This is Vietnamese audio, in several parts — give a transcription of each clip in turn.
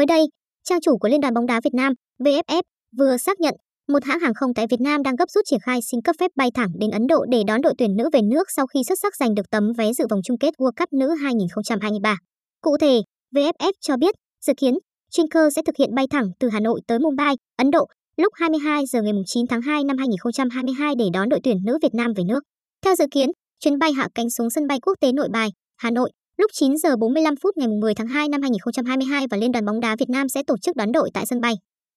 Mới đây, trang chủ của Liên đoàn bóng đá Việt Nam, VFF, vừa xác nhận một hãng hàng không tại Việt Nam đang gấp rút triển khai xin cấp phép bay thẳng đến Ấn Độ để đón đội tuyển nữ về nước sau khi xuất sắc giành được tấm vé dự vòng chung kết World Cup nữ 2023. Cụ thể, VFF cho biết dự kiến Trinker sẽ thực hiện bay thẳng từ Hà Nội tới Mumbai, Ấn Độ lúc 22 giờ ngày 9 tháng 2 năm 2022 để đón đội tuyển nữ Việt Nam về nước. Theo dự kiến, chuyến bay hạ cánh xuống sân bay quốc tế Nội Bài, Hà Nội lúc 9 giờ 45 phút ngày 10 tháng 2 năm 2022 và Liên đoàn bóng đá Việt Nam sẽ tổ chức đón đội tại sân bay.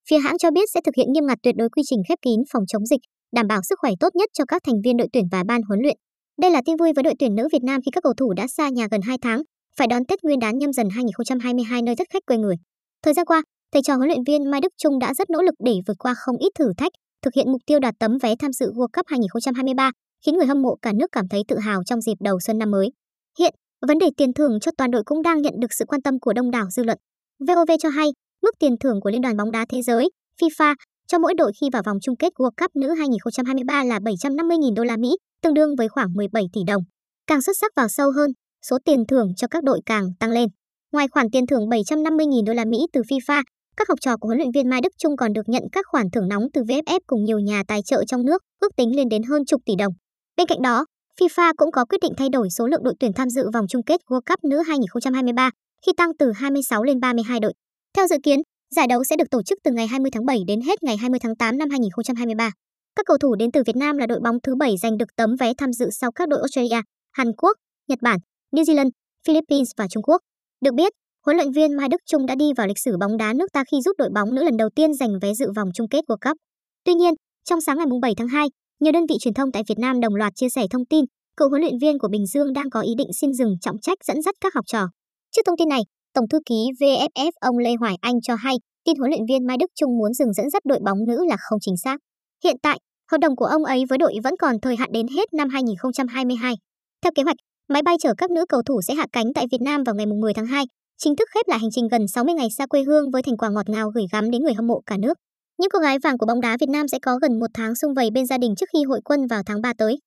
Phía hãng cho biết sẽ thực hiện nghiêm ngặt tuyệt đối quy trình khép kín phòng chống dịch, đảm bảo sức khỏe tốt nhất cho các thành viên đội tuyển và ban huấn luyện. Đây là tin vui với đội tuyển nữ Việt Nam khi các cầu thủ đã xa nhà gần 2 tháng, phải đón Tết Nguyên đán nhâm dần 2022 nơi rất khách quê người. Thời gian qua, thầy trò huấn luyện viên Mai Đức Trung đã rất nỗ lực để vượt qua không ít thử thách, thực hiện mục tiêu đạt tấm vé tham dự World Cup 2023, khiến người hâm mộ cả nước cảm thấy tự hào trong dịp đầu xuân năm mới. Hiện, vấn đề tiền thưởng cho toàn đội cũng đang nhận được sự quan tâm của đông đảo dư luận. VOV cho hay, mức tiền thưởng của Liên đoàn bóng đá thế giới FIFA cho mỗi đội khi vào vòng chung kết World Cup nữ 2023 là 750.000 đô la Mỹ, tương đương với khoảng 17 tỷ đồng. Càng xuất sắc vào sâu hơn, số tiền thưởng cho các đội càng tăng lên. Ngoài khoản tiền thưởng 750.000 đô la Mỹ từ FIFA, các học trò của huấn luyện viên Mai Đức Chung còn được nhận các khoản thưởng nóng từ VFF cùng nhiều nhà tài trợ trong nước, ước tính lên đến hơn chục tỷ đồng. Bên cạnh đó, FIFA cũng có quyết định thay đổi số lượng đội tuyển tham dự vòng chung kết World Cup nữ 2023 khi tăng từ 26 lên 32 đội. Theo dự kiến, giải đấu sẽ được tổ chức từ ngày 20 tháng 7 đến hết ngày 20 tháng 8 năm 2023. Các cầu thủ đến từ Việt Nam là đội bóng thứ 7 giành được tấm vé tham dự sau các đội Australia, Hàn Quốc, Nhật Bản, New Zealand, Philippines và Trung Quốc. Được biết, huấn luyện viên Mai Đức Trung đã đi vào lịch sử bóng đá nước ta khi giúp đội bóng nữ lần đầu tiên giành vé dự vòng chung kết World Cup. Tuy nhiên, trong sáng ngày 7 tháng 2, nhiều đơn vị truyền thông tại Việt Nam đồng loạt chia sẻ thông tin cựu huấn luyện viên của Bình Dương đang có ý định xin dừng trọng trách dẫn dắt các học trò. Trước thông tin này, Tổng thư ký VFF ông Lê Hoài Anh cho hay tin huấn luyện viên Mai Đức Trung muốn dừng dẫn dắt đội bóng nữ là không chính xác. Hiện tại, hợp đồng của ông ấy với đội vẫn còn thời hạn đến hết năm 2022. Theo kế hoạch, máy bay chở các nữ cầu thủ sẽ hạ cánh tại Việt Nam vào ngày 10 tháng 2, chính thức khép lại hành trình gần 60 ngày xa quê hương với thành quả ngọt ngào gửi gắm đến người hâm mộ cả nước. Những cô gái vàng của bóng đá Việt Nam sẽ có gần một tháng xung vầy bên gia đình trước khi hội quân vào tháng 3 tới.